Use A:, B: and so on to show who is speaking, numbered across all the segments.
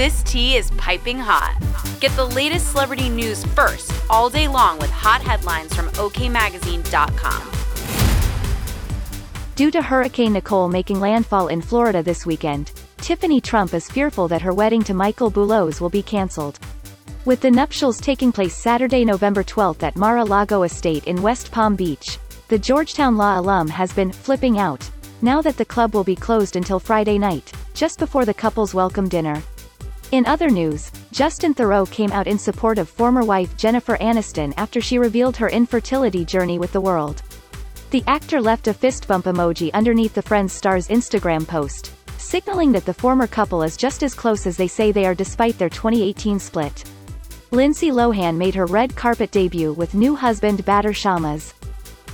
A: This tea is piping hot. Get the latest celebrity news first all day long with hot headlines from OKMagazine.com.
B: Due to Hurricane Nicole making landfall in Florida this weekend, Tiffany Trump is fearful that her wedding to Michael Boulos will be cancelled. With the nuptials taking place Saturday, November 12 at Mar-a-Lago Estate in West Palm Beach, the Georgetown Law alum has been flipping out, now that the club will be closed until Friday night, just before the couple's welcome dinner. In other news, Justin Theroux came out in support of former wife Jennifer Aniston after she revealed her infertility journey with the world. The actor left a fist bump emoji underneath the Friends star's Instagram post, signaling that the former couple is just as close as they say they are despite their 2018 split. Lindsay Lohan made her red carpet debut with new husband Bader Shammas.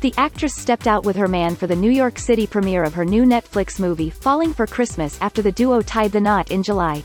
B: The actress stepped out with her man for the New York City premiere of her new Netflix movie Falling for Christmas after the duo tied the knot in July.